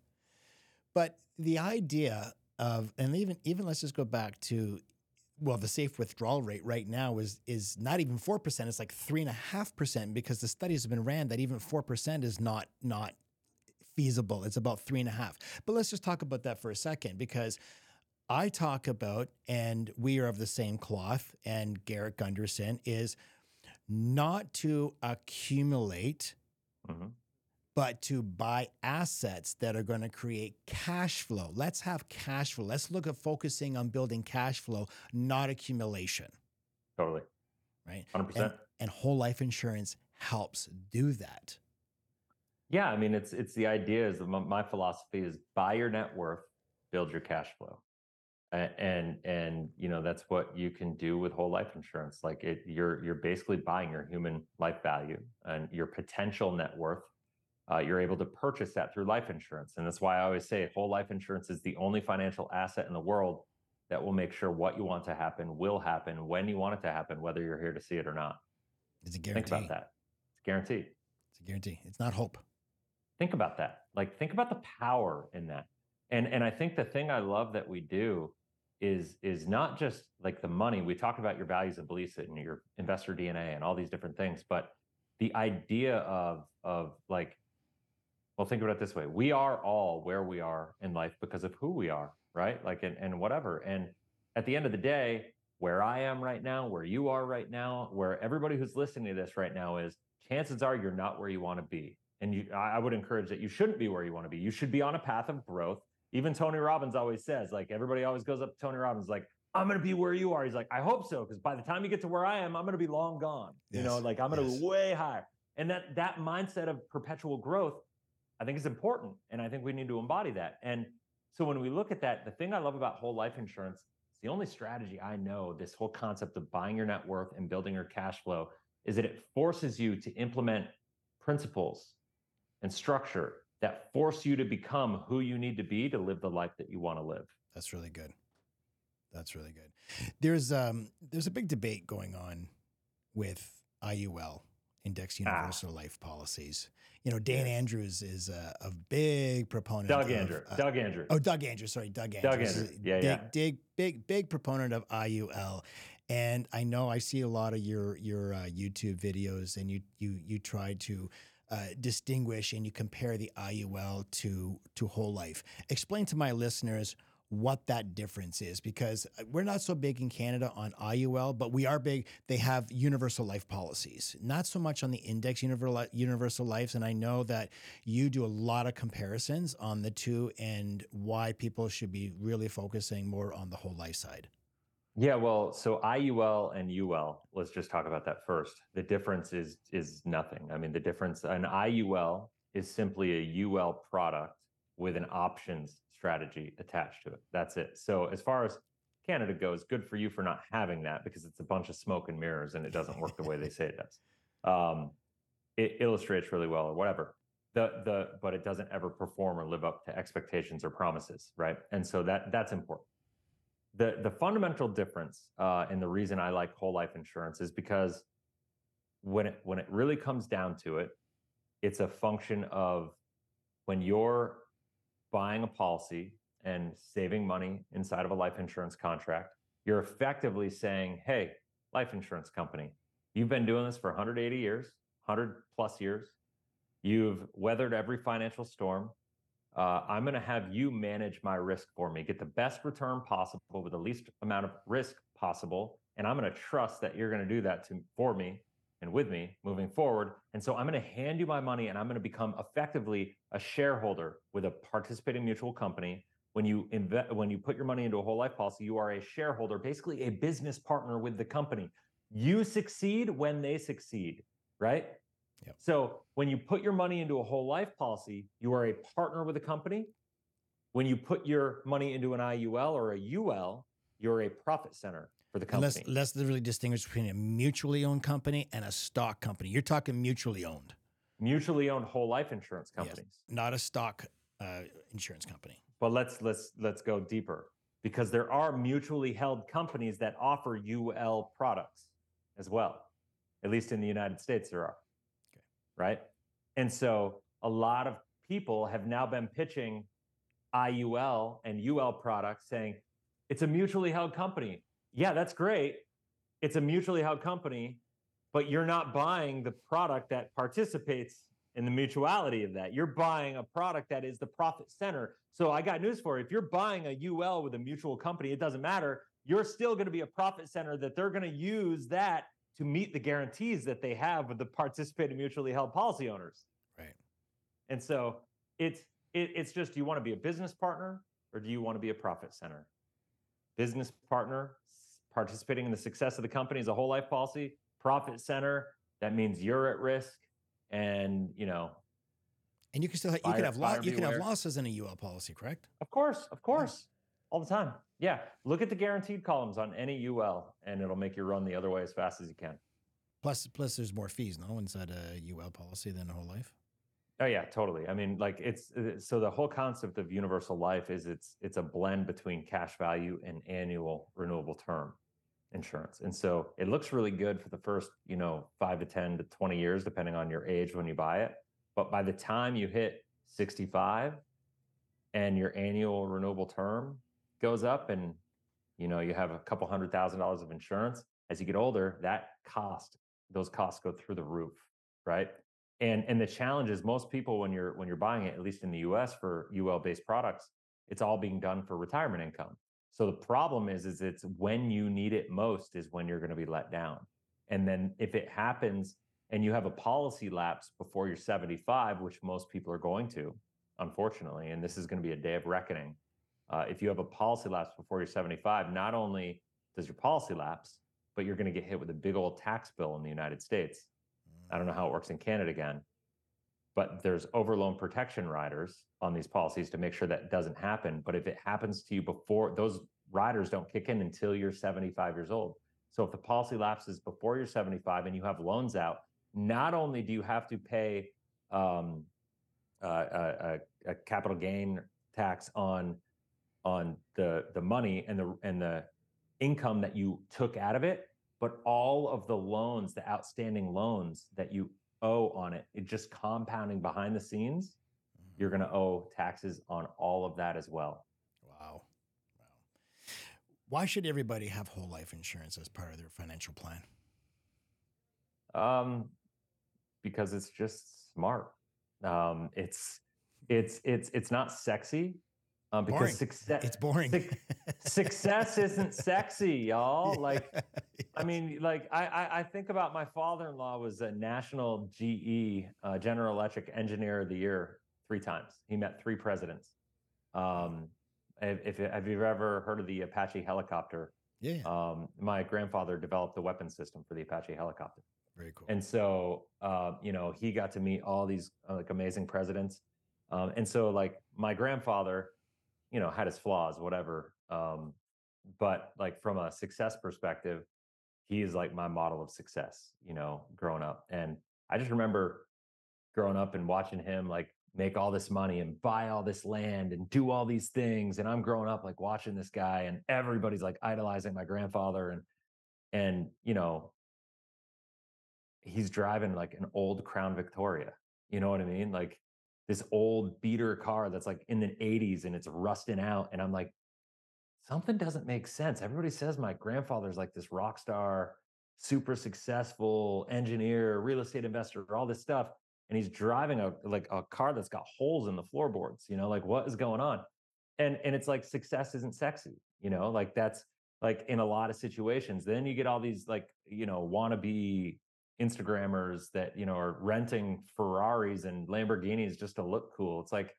But the idea of, and even even let's just go back to, well, the safe withdrawal rate right now is is not even four percent. It's like three and a half percent because the studies have been ran that even four percent is not not feasible. It's about three and a half. But let's just talk about that for a second because. I talk about, and we are of the same cloth, and Garrett Gunderson is not to accumulate Mhm. But to buy assets that are going to create cash flow. Let's have cash flow. Let's look at focusing on building cash flow, not accumulation, totally right? 100% And, and whole life insurance helps do that. Yeah, I mean, it's it's the idea is my, my philosophy is buy your net worth, build your cash flow, and, and and you know that's what you can do with whole life insurance. Like it, you're you're basically buying your human life value and your potential net worth. Uh, you're able to purchase that through life insurance, and that's why I always say whole life insurance is the only financial asset in the world that will make sure what you want to happen will happen when you want it to happen, whether you're here to see it or not. It's a guarantee. Think about that. It's a guaranteed. It's a guarantee. It's not hope. think about that like think about the power in that and and i think the thing i love that we do is is not just like the money we talked about your values and beliefs and your investor dna and all these different things but the idea of of like well think about it this way. We are all where we are in life because of who we are right? Like and, and whatever. And at the end of the day where i am right now where you are right now where everybody who's listening to this right now is chances are you're not where you want to be. And you i would encourage that you shouldn't be where you want to be. You should be on a path of growth. Even tony robbins always says like everybody always goes up to tony robbins like i'm going to be where you are. He's like i hope so because by the time you get to where i am i'm going to be long gone. You know like i'm going to yes. be way higher. And that that mindset of perpetual growth i think is important and i think we need to embody that and so when we look at that the thing i love about whole life insurance it's the only strategy i know this whole concept of buying your net worth and building your cash flow is that it forces you to implement principles and structure that force you to become who you need to be to live the life that you want to live. That's really good. That's really good. There's um there's a big debate going on with IUL, Index Ah. Universal Life Policies. You know, Dan Andrews is a, a big proponent. Doug of, Andrew, uh, Doug Andrew. Oh, Doug Andrews. Sorry, Doug Andrews. Doug Andrews. Yeah, big, yeah. Big, big, big proponent of IUL. And I know I see a lot of your your uh, YouTube videos, and you you you try to uh, distinguish and you compare the IUL to to whole life. Explain to my listeners what that difference is, because uh, we're not so big in Canada on IUL, but we are big. They have universal life policies, not so much on the index universal universal lives. And I know that you do a lot of comparisons on the two and why people should be really focusing more on the whole life side. Yeah, well, so IUL and UL, let's just talk about that first. The difference is is nothing. I mean, the difference an IUL is simply a UL product with an options strategy attached to it. That's it. So as far as Canada goes, good for you for not having that because it's a bunch of smoke and mirrors and it doesn't work the way they say it does. Um, it illustrates really well or whatever. The the but it doesn't ever perform or live up to expectations or promises, right? And so that that's important the the fundamental difference uh, and the reason I like whole life insurance is because when it when it really comes down to it, it's a function of when you're buying a policy and saving money inside of a life insurance contract, you're effectively saying, "Hey, life insurance company, you've been doing this for 180 years, 100 plus years. You've weathered every financial storm. uh, I'm going to have you manage my risk for me, get the best return possible with the least amount of risk possible. And I'm going to trust that you're going to do that to, for me and with me moving forward. And so I'm going to hand you my money and I'm going to become effectively a shareholder with a participating mutual company. When you invest, when you put your money into a whole life policy, you are a shareholder, basically a business partner with the company. You succeed when they succeed, right? Yep. So when you put your money into a whole life policy, you are a partner with a company. When you put your money into an IUL or a UL, you're a profit center for the company. Let's, let's really distinguish between a mutually owned company and a stock company. You're talking mutually owned. Mutually owned whole life insurance companies, yes, not a stock uh, insurance company. But let's let's let's go deeper because there are mutually held companies that offer UL products as well. At least in the United States, there are right? And so a lot of people have now been pitching IUL and UL products saying it's a mutually held company. Yeah, that's great. It's a mutually held company, but you're not buying the product that participates in the mutuality of that. You're buying a product that is the profit center. So I got news for you. If you're buying a UL with a mutual company, it doesn't matter. You're still going to be a profit center that they're going to use that to meet the guarantees that they have with the participating mutually held policy owners. Right. And so it's it, it's just do you want to be a business partner or do you want to be a profit center? Business partner participating in the success of the company is a whole life policy, profit center, that means you're at risk and you know and you can still have, you can have lo- you can have losses in a UL policy, correct? Of course, of course. All the time. Yeah, look at the guaranteed columns on any UL, and it'll make you run the other way as fast as you can. Plus, plus, there's more fees, no, inside a UL policy than a whole life. Oh yeah, totally. I mean, like it's uh, so the whole concept of universal life is it's it's a blend between cash value and annual renewable term insurance. And so it looks really good for the first, you know, 5 to 10 to 20 years depending on your age when you buy it. But by the time you hit 65 and your annual renewable term goes up and you know you have a couple hundred thousand dollars of insurance as you get older that cost those costs go through the roof right and and the challenge is most people when you're when you're buying it at least in the us for ul based products it's all being done for retirement income so the problem is is it's when you need it most is when you're going to be let down and then if it happens and you have a policy lapse before you're 75 which most people are going to unfortunately and this is going to be a day of reckoning uh, if you have a policy lapse before you're 75, not only does your policy lapse, but you're going to get hit with a big old tax bill in the United States. I don't know how it works in Canada again, but there's overloan protection riders on these policies to make sure that doesn't happen. But if it happens to you before those riders don't kick in until you're 75 years old. So if the policy lapses before you're 75 and you have loans out, not only do you have to pay um, uh, a, a, capital gain tax on on the the money and the and the income that you took out of it, but all of the loans, the outstanding loans that you owe on it, it just compounding behind the scenes, mm-hmm. you're going to owe taxes on all of that as well. Wow. Wow. Why should everybody have whole life insurance as part of their financial plan? Um, because it's just smart. Um, it's it's it's it's not sexy um, because boring. success it's boring. Su- success isn't sexy, y'all. Yeah. Like. I mean, like I, I, I think about my father-in-law was a national GE uh, General Electric Engineer of the Year three times. He met three presidents. Um, if, if have you ever heard of the Apache helicopter? Yeah. Um, my grandfather developed the weapon system for the Apache helicopter. Very cool. And so, uh, you know, he got to meet all these uh, like amazing presidents. Um, and so, like my grandfather you know had his flaws whatever um but like from a success perspective he is like my model of success you know growing up and i just remember growing up and watching him like make all this money and buy all this land and do all these things and i'm growing up like watching this guy and everybody's like idolizing my grandfather and and you know he's driving like an old crown victoria you know what i mean? Like this old beater car that's like in the 80s and it's rusting out. And I'm like, something doesn't make sense. Everybody says my grandfather's like this rock star, super successful engineer, real estate investor, all this stuff. and he's driving a like a car that's got holes in the floorboards. You know, like what is going on? And and it's like success isn't sexy. You know, like that's like in a lot of situations. Then you get all these like you know wannabe Instagrammers that you know are renting Ferraris and Lamborghinis just to look cool. It's like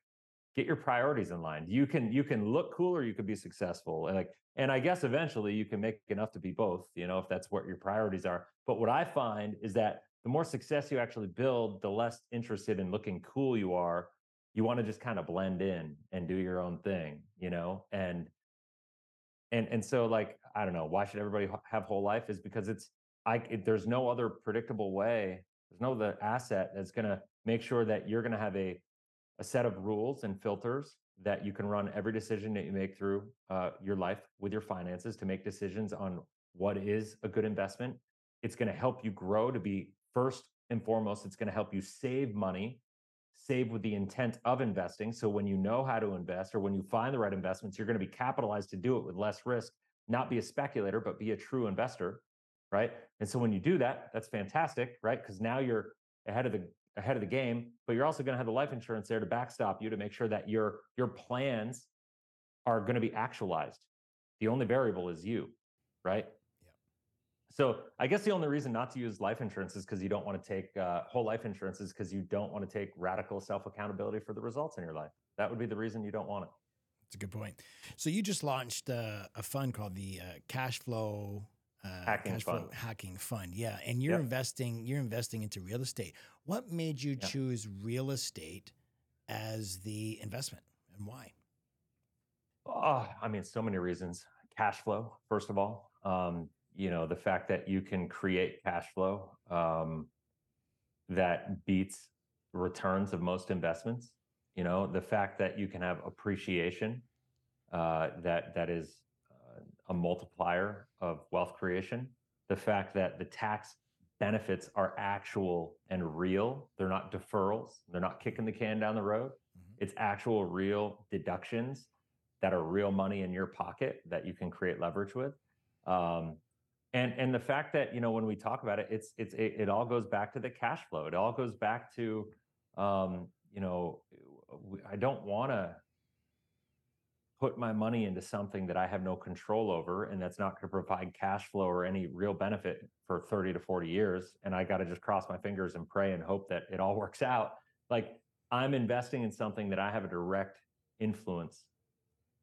get your priorities in line. You can you can look cool or you could be successful. And like and I guess eventually you can make enough to be both, you know, if that's what your priorities are. But what I find is that the more success you actually build, the less interested in looking cool you are. You want to just kind of blend in and do your own thing, you know? And and and so like I don't know, why should everybody have whole life is because it's I it, there's no other predictable way. There's no other asset that's going to make sure that you're going to have a a set of rules and filters that you can run every decision that you make through uh, your life with your finances to make decisions on what is a good investment. It's going to help you grow to be first and foremost, it's going to help you save money, save with the intent of investing. So when you know how to invest or when you find the right investments, you're going to be capitalized to do it with less risk, not be a speculator, but be a true investor. Right. And so when you do that, that's fantastic. Right. Because now you're ahead of the ahead of the game, but you're also going to have the life insurance there to backstop you to make sure that your your plans are going to be actualized. The only variable is you, right? Yeah. So I guess the only reason not to use life insurance is because you don't want to take uh, whole life insurance is because you don't want to take radical self accountability for the results in your life. That would be the reason you don't want it. That's a good point. So you just launched uh, a fund called the uh, Cash Flow uh, hacking fund. hacking fund. Yeah, and you're yep. investing. You're investing into real estate. What made you choose real estate as the investment, and why? Oh, I mean, so many reasons. Cash flow, first of all. Um, you know, the fact that you can create cash flow um, that beats returns of most investments. You know, the fact that you can have appreciation uh, that that is a multiplier of wealth creation. The fact that the tax benefits are actual and real, they're not deferrals, they're not kicking the can down the road. Mm-hmm. It's actual, real deductions that are real money in your pocket that you can create leverage with. Um, and and the fact that you know when we talk about it, it's it's it, it all goes back to the cash flow. It all goes back to um, you know I don't want to put my money into something that I have no control over and that's not going to provide cash flow or any real benefit for 30 to 40 years and I got to just cross my fingers and pray and hope that it all works out like I'm investing in something that I have a direct influence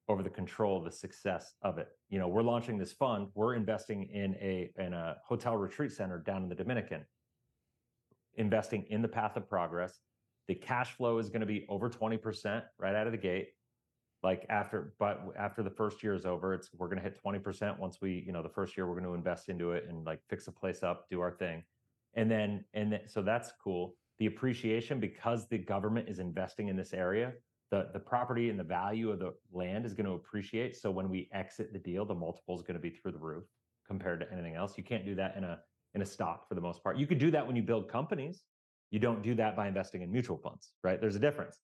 over the control of the success of it. You know, we're launching this fund, we're investing in a in a hotel retreat center down in the Dominican. Investing in the path of progress. The cash flow is going to be over 20% right out of the gate like after but after the first year is over it's we're going to hit 20% once we you know the first year we're going to invest into it and like fix the place up do our thing. And then and so that's cool. The appreciation because the government is investing in this area the the property and the value of the land is going to appreciate. So when we exit the deal the multiple is going to be through the roof compared to anything else. You can't do that in a in a stock for the most part. You could do that when you build companies. You don't do that by investing in mutual funds right? There's a difference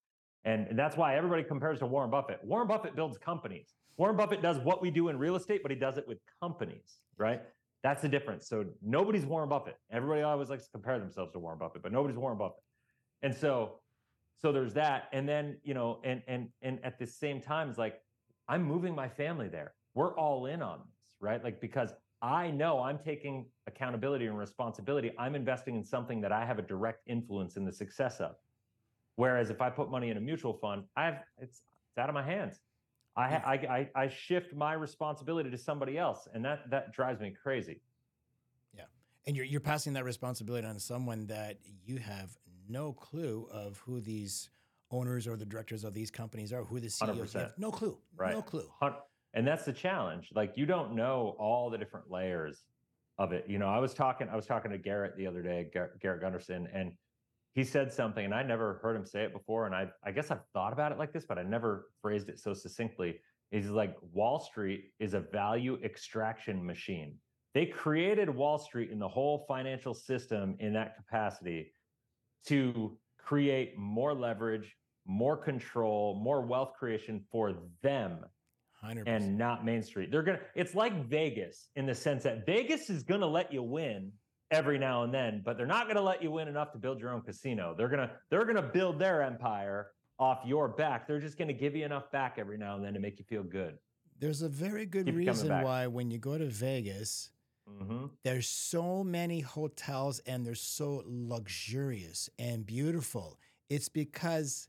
and, and that's why everybody compares to Warren Buffett. Warren Buffett builds companies. Warren Buffett does what we do in real estate, but he does it with companies, right? That's the difference. So nobody's Warren Buffett. Everybody always likes to compare themselves to Warren Buffett, but nobody's Warren Buffett. And so, so there's that. And then, you know, and and and at the same time, it's like I'm moving my family there. We're all in on this, right? Like because I know I'm taking accountability and responsibility. I'm investing in something that I have a direct influence in the success of. Whereas if I put money in a mutual fund, I've it's it's out of my hands. I, I I I shift my responsibility to somebody else, and that that drives me crazy. Yeah, and you're you're passing that responsibility on to someone that you have no clue of who these owners or the directors of these companies are, who the CEOs have. No clue. Right. No clue. And that's the challenge. Like you don't know all the different layers of it. You know, I was talking I was talking to Garrett the other day, Garrett Gunderson, and he said something and I never heard him say it before. And I, I guess I've thought about it like this, but I never phrased it so succinctly. He's like, Wall Street is a value extraction machine. They created Wall Street and the whole financial system in that capacity to create more leverage, more control, more wealth creation for them 100%. and not Main Street. They're going to, it's like Vegas in the sense that Vegas is going to let you win every now and then, but they're not going to let you win enough to build your own casino. They're going to they're going to build their empire off your back. They're just going to give you enough back every now and then to make you feel good. There's a very good Keep reason why when you go to Vegas, hmm there's so many hotels and they're so luxurious and beautiful. It's because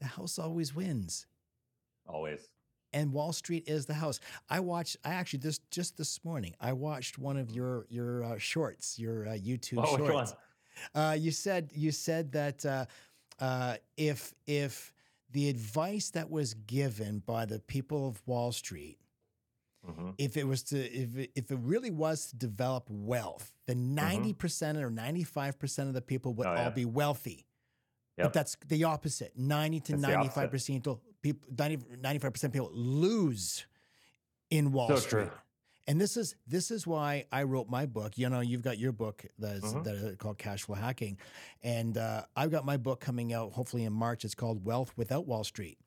the house always wins. Always. And Wall Street is the house. I watched. I actually this just this morning. I watched one of your your uh, shorts, your uh, YouTube Oh, shorts. Uh, you said you said that uh, uh, if if the advice that was given by the people of Wall Street, hmm if it was to if it, if it really was to develop wealth, then ninety percent or ninety five percent of the people would Mm-hmm. Oh, all yeah. be wealthy. Yep. But that's the opposite. 90 to 95 percent people 95 percent people lose in Wall So Street. true. And this is this is why I wrote my book. You know, you've got your book that's Mhm. that is called Cash Flow Hacking, and uh, I've got my book coming out hopefully in March. It's called Wealth Without Wall Street,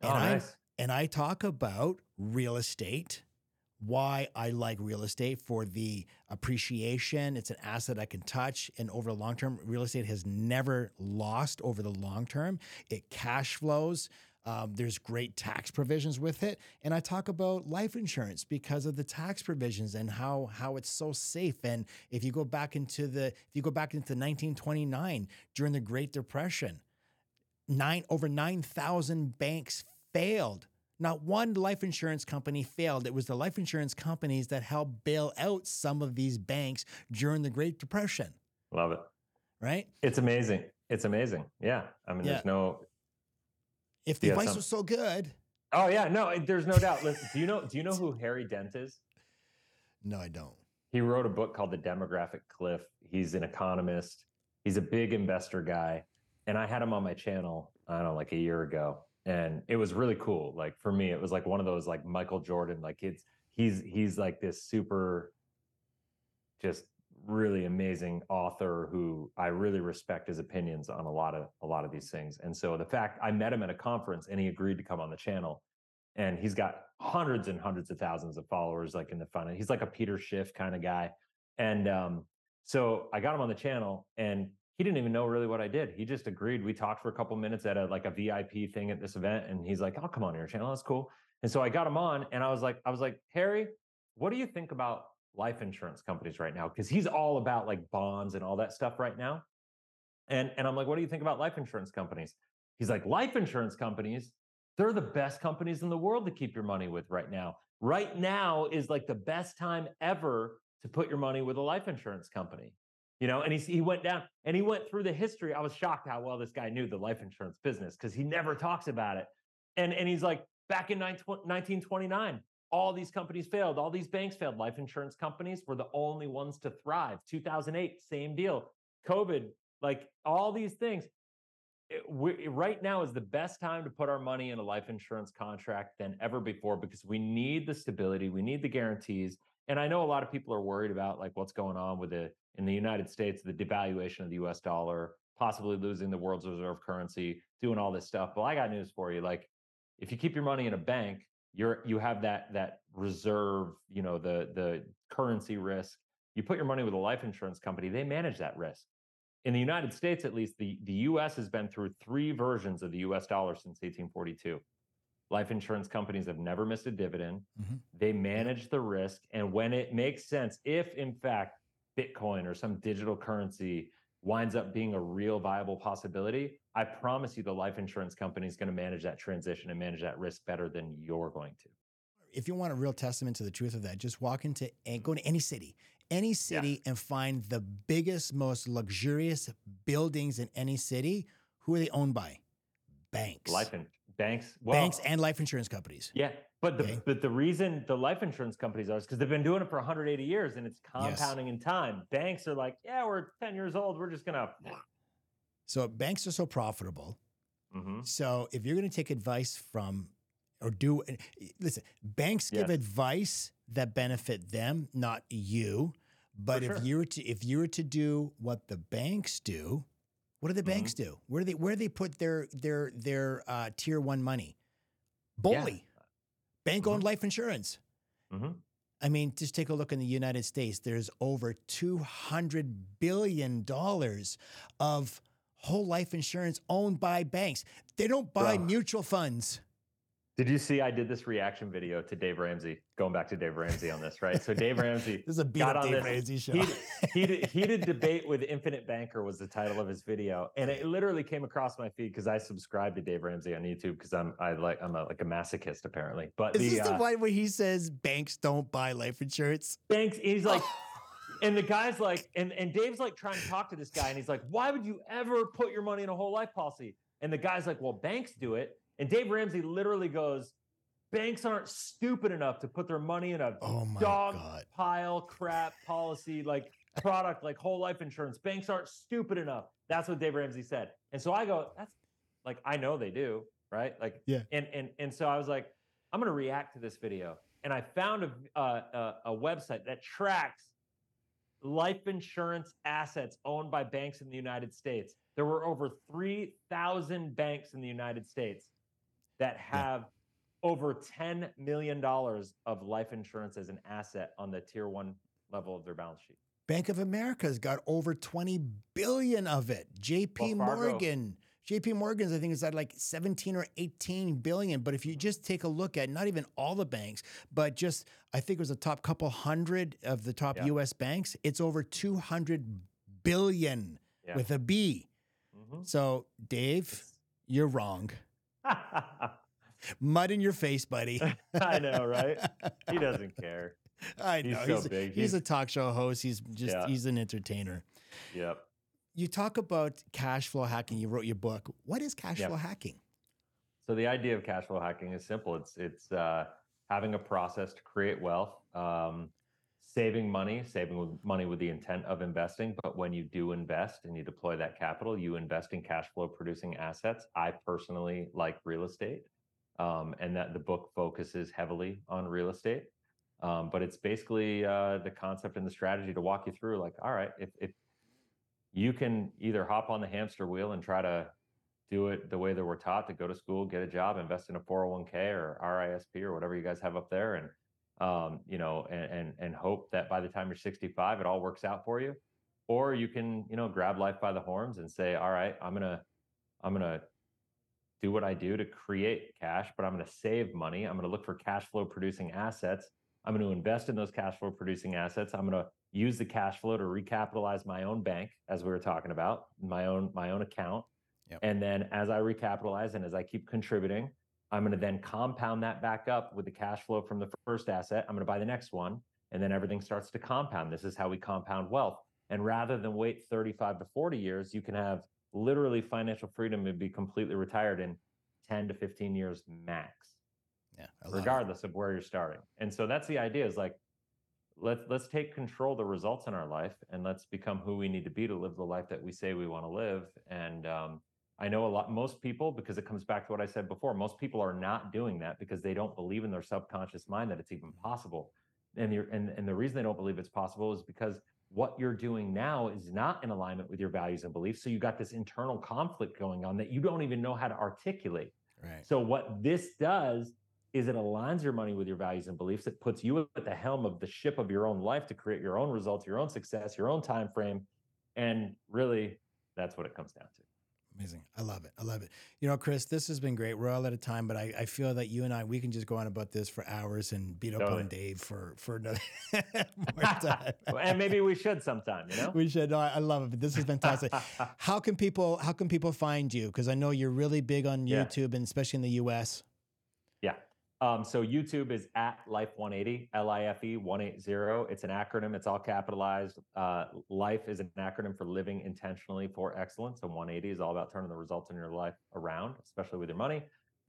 and Oh, I and I talk about real estate, why I like real estate for the appreciation. It's an asset I can touch, and over the long term, real estate has never lost over the long term. It cash flows. Um, there's great tax provisions with it, and I talk about life insurance because of the tax provisions and how how it's so safe. And if you go back into the if you go back into 1929 during the Great Depression, nine over 9,000 banks failed. Not one life insurance company failed. It was the life insurance companies that helped bail out some of these banks during the Great Depression, Love it. right? It's amazing. It's amazing. Yeah. I mean, Yeah. there's no. If the advice was so good. Oh yeah, no. There's no doubt. Listen, do you know? Do you know who Harry Dent is? No, I don't. He wrote a book called The Demographic Cliff. He's an economist. He's a big investor guy, and I had him on my channel. I don't know, like a year ago, and it was really cool. Like for me, it was like one of those like Michael Jordan. Like it's he's he's like this super, just really amazing author who I really respect his opinions on a lot of a lot of these things. And so the fact I met him at a conference and he agreed to come on the channel, and he's got hundreds and hundreds of thousands of followers, like in the fun. He's like a Peter Schiff kind of guy, and um, so I got him on the channel, and he didn't even know really what I did. He just agreed. We talked for a couple minutes at a like a VIP thing at this event, and he's like, "I'll come on your channel. That's cool." And so I got him on, and I was like, I was like, Harry, what do you think about life insurance companies right now? Because he's all about like bonds and all that stuff right now. And and I'm like, what do you think about life insurance companies? He's like, life insurance companies, they're the best companies in the world to keep your money with right now. Right now is like the best time ever to put your money with a life insurance company. You know, and he he went down and he went through the history. I was shocked how well this guy knew the life insurance business because he never talks about it. And and he's like, back in 19 1929, all these companies failed, all these banks failed. Life insurance companies were the only ones to thrive. 2008, same deal. COVID, like all these things. It- we, right now is the best time to put our money in a life insurance contract than ever before because we need the stability, we need the guarantees. And I know a lot of people are worried about like what's going on with the in the United States, the devaluation of the US dollar, possibly losing the world's reserve currency, doing all this stuff. Well, I got news for you. Like if you keep your money in a bank, you're you have that that reserve, you know, the the currency risk. You put your money with a life insurance company, they manage that risk. In the United States, at least, the, the US has been through three versions of the US dollar since 1842. Life insurance companies have never missed a dividend. Mhm. They manage the risk. And when it makes sense, if in fact Bitcoin or some digital currency winds up being a real viable possibility, I promise you the life insurance company is going to manage that transition and manage that risk better than you're going to. If you want a real testament to the truth of that, just walk into and go to any city, any city, and find the biggest, most luxurious buildings in any city. Who are they owned by? Banks. Life and banks, well, Banks and life insurance companies. Yeah, but the Okay. but the reason the life insurance companies are is because they've been doing it for 180 years and it's compounding in time. Banks are like, yeah, we're 10 years old. We're just gonna. So banks are so profitable. Mhm. So if you're going to take advice from or do listen, banks give Yes. advice that benefit them, not you. But if you were to if you were to do what the banks do, what do the banks Mm-hmm. do? Where do they where do they put their their their uh, tier one money? Yeah. Bank owned life insurance. Mhm. I mean, just take a look in the United States. There's over $200 billion of whole life insurance owned by banks. They don't buy Bro. mutual funds. Did you see I did this reaction video to Dave Ramsey? Going back to Dave Ramsey on this, right? So Dave Ramsey This is a beat got on Dave this Ramsey show. heated, heated, heated debate with Infinite Banker was the title of his video, and it literally came across my feed because I subscribe to Dave Ramsey on YouTube because I'm I like I'm a, like a masochist apparently. But Is the, this the uh, one where he says banks don't buy life insurance? banks, he's like, and the guy's like, and and Dave's like trying to talk to this guy, and he's like, why would you ever put your money in a whole life policy? And the guy's like, well, banks do it, and Dave Ramsey literally goes, banks aren't stupid enough to put their money in a Oh dog God. pile crap policy like product like whole life insurance. Banks aren't stupid enough. That's what Dave Ramsey said. And so I go, that's like I know they do, right? Like Yeah. And and and so I was like, I'm gonna react to this video, and I found a uh, a, a website that tracks life insurance assets owned by banks in the United States. There were over 3,000 banks in the United States that have over $10 million of life insurance as an asset on the tier one level of their balance sheet. Bank of America's got over 20 billion of it. JP Fargo. Morgan. JP Morgan's, I think, is at like 17 or 18 billion. But if you just take a look at not even all the banks, but just, I think it was the top couple hundred of the top Yeah. US banks, it's over 200 billion Yeah. with a B. Mhm. So, Dave, you're wrong. Mud in your face, buddy. I know, right? He doesn't care. I know. He's know. so big. he's a talk show host. He's just, Yeah. he's an entertainer. Yep. You talk about cash flow hacking. You wrote your book. What is cash Yep. flow hacking? So the idea of cash flow hacking is simple. It's it's uh, having a process to create wealth, um, saving money, saving money with the intent of investing. But when you do invest and you deploy that capital, you invest in cash flow producing assets. I personally like real estate, um, and that the book focuses heavily on real estate. Um, but it's basically uh, the concept and the strategy to walk you through. Like, all right, if if you can either hop on the hamster wheel and try to do it the way that we're taught to go to school, get a job, invest in a 401k or RISP or whatever you guys have up there, and um, you know, and, and and hope that by the time you're 65, it all works out for you. Or you can, you know, grab life by the horns and say, all right, I'm gonna, I'm gonna do what I do to create cash, but I'm gonna save money. I'm gonna look for cash flow producing assets. I'm to invest in those cash flow producing assets. I'm to use the cash flow to recapitalize my own bank, as we were talking about, my own my own account. Yep. And then as I recapitalize and as I keep contributing, I'm going to then compound that back up with the cash flow from the first asset. I'm going to buy the next one, and then everything starts to compound. This is how we compound wealth. And rather than wait 35 to 40 years, you can have literally financial freedom and be completely retired in 10 to 15 years max Yeah, love it. regardless of where you're starting. And so that's the idea is like let's let's take control of the results in our life and let's become who we need to be to live the life that we say we want to live. And um, I know a lot most people because it comes back to what I said before, most people are not doing that because they don't believe in their subconscious mind that it's even possible. And the, and, and the reason they don't believe it's possible is because what you're doing now is not in alignment with your values and beliefs. So you got this internal conflict going on that you don't even know how to articulate. Right. So what this does is it aligns your money with your values and beliefs. It puts you at the helm of the ship of your own life to create your own results, your own success, your own time frame, and really, that's what it comes down to. Amazing. I love it. I love it. You know, Chris, this has been great. We're all out of time, but I, I feel that you and I, we can just go on about this for hours and beat up Totally. on Dave for, for another more time. and maybe we should sometime, you know. we should. No, I, love it. But this is fantastic. how can people, how can people find you? Because I know you're really big on Yeah. YouTube and especially in the US. Yeah. Um, so YouTube is at Life 180, L I F E 180. It's an acronym, it's all capitalized. Uh, life is an acronym for living intentionally for excellence. And 180 is all about turning the results in your life around, especially with your money.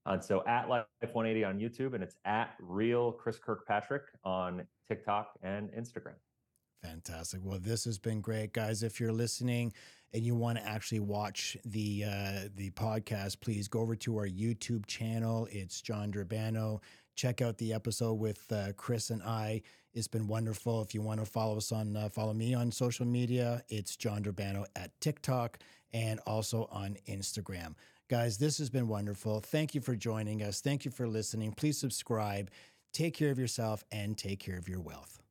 And so at Life 180 on YouTube, and it's at Real Chris Kirkpatrick on TikTok and Instagram. Fantastic. Well, this has been great, guys. If you're listening and you want to actually watch the uh, the podcast, please go over to our YouTube channel. It's John Durbano. Check out the episode with uh, Chris and I. It's been wonderful. If you want to follow us on uh, follow me on social media, it's John Durbano at TikTok and also on Instagram. Guys, this has been wonderful. Thank you for joining us. Thank you for listening. Please subscribe take care of yourself and take care of your wealth.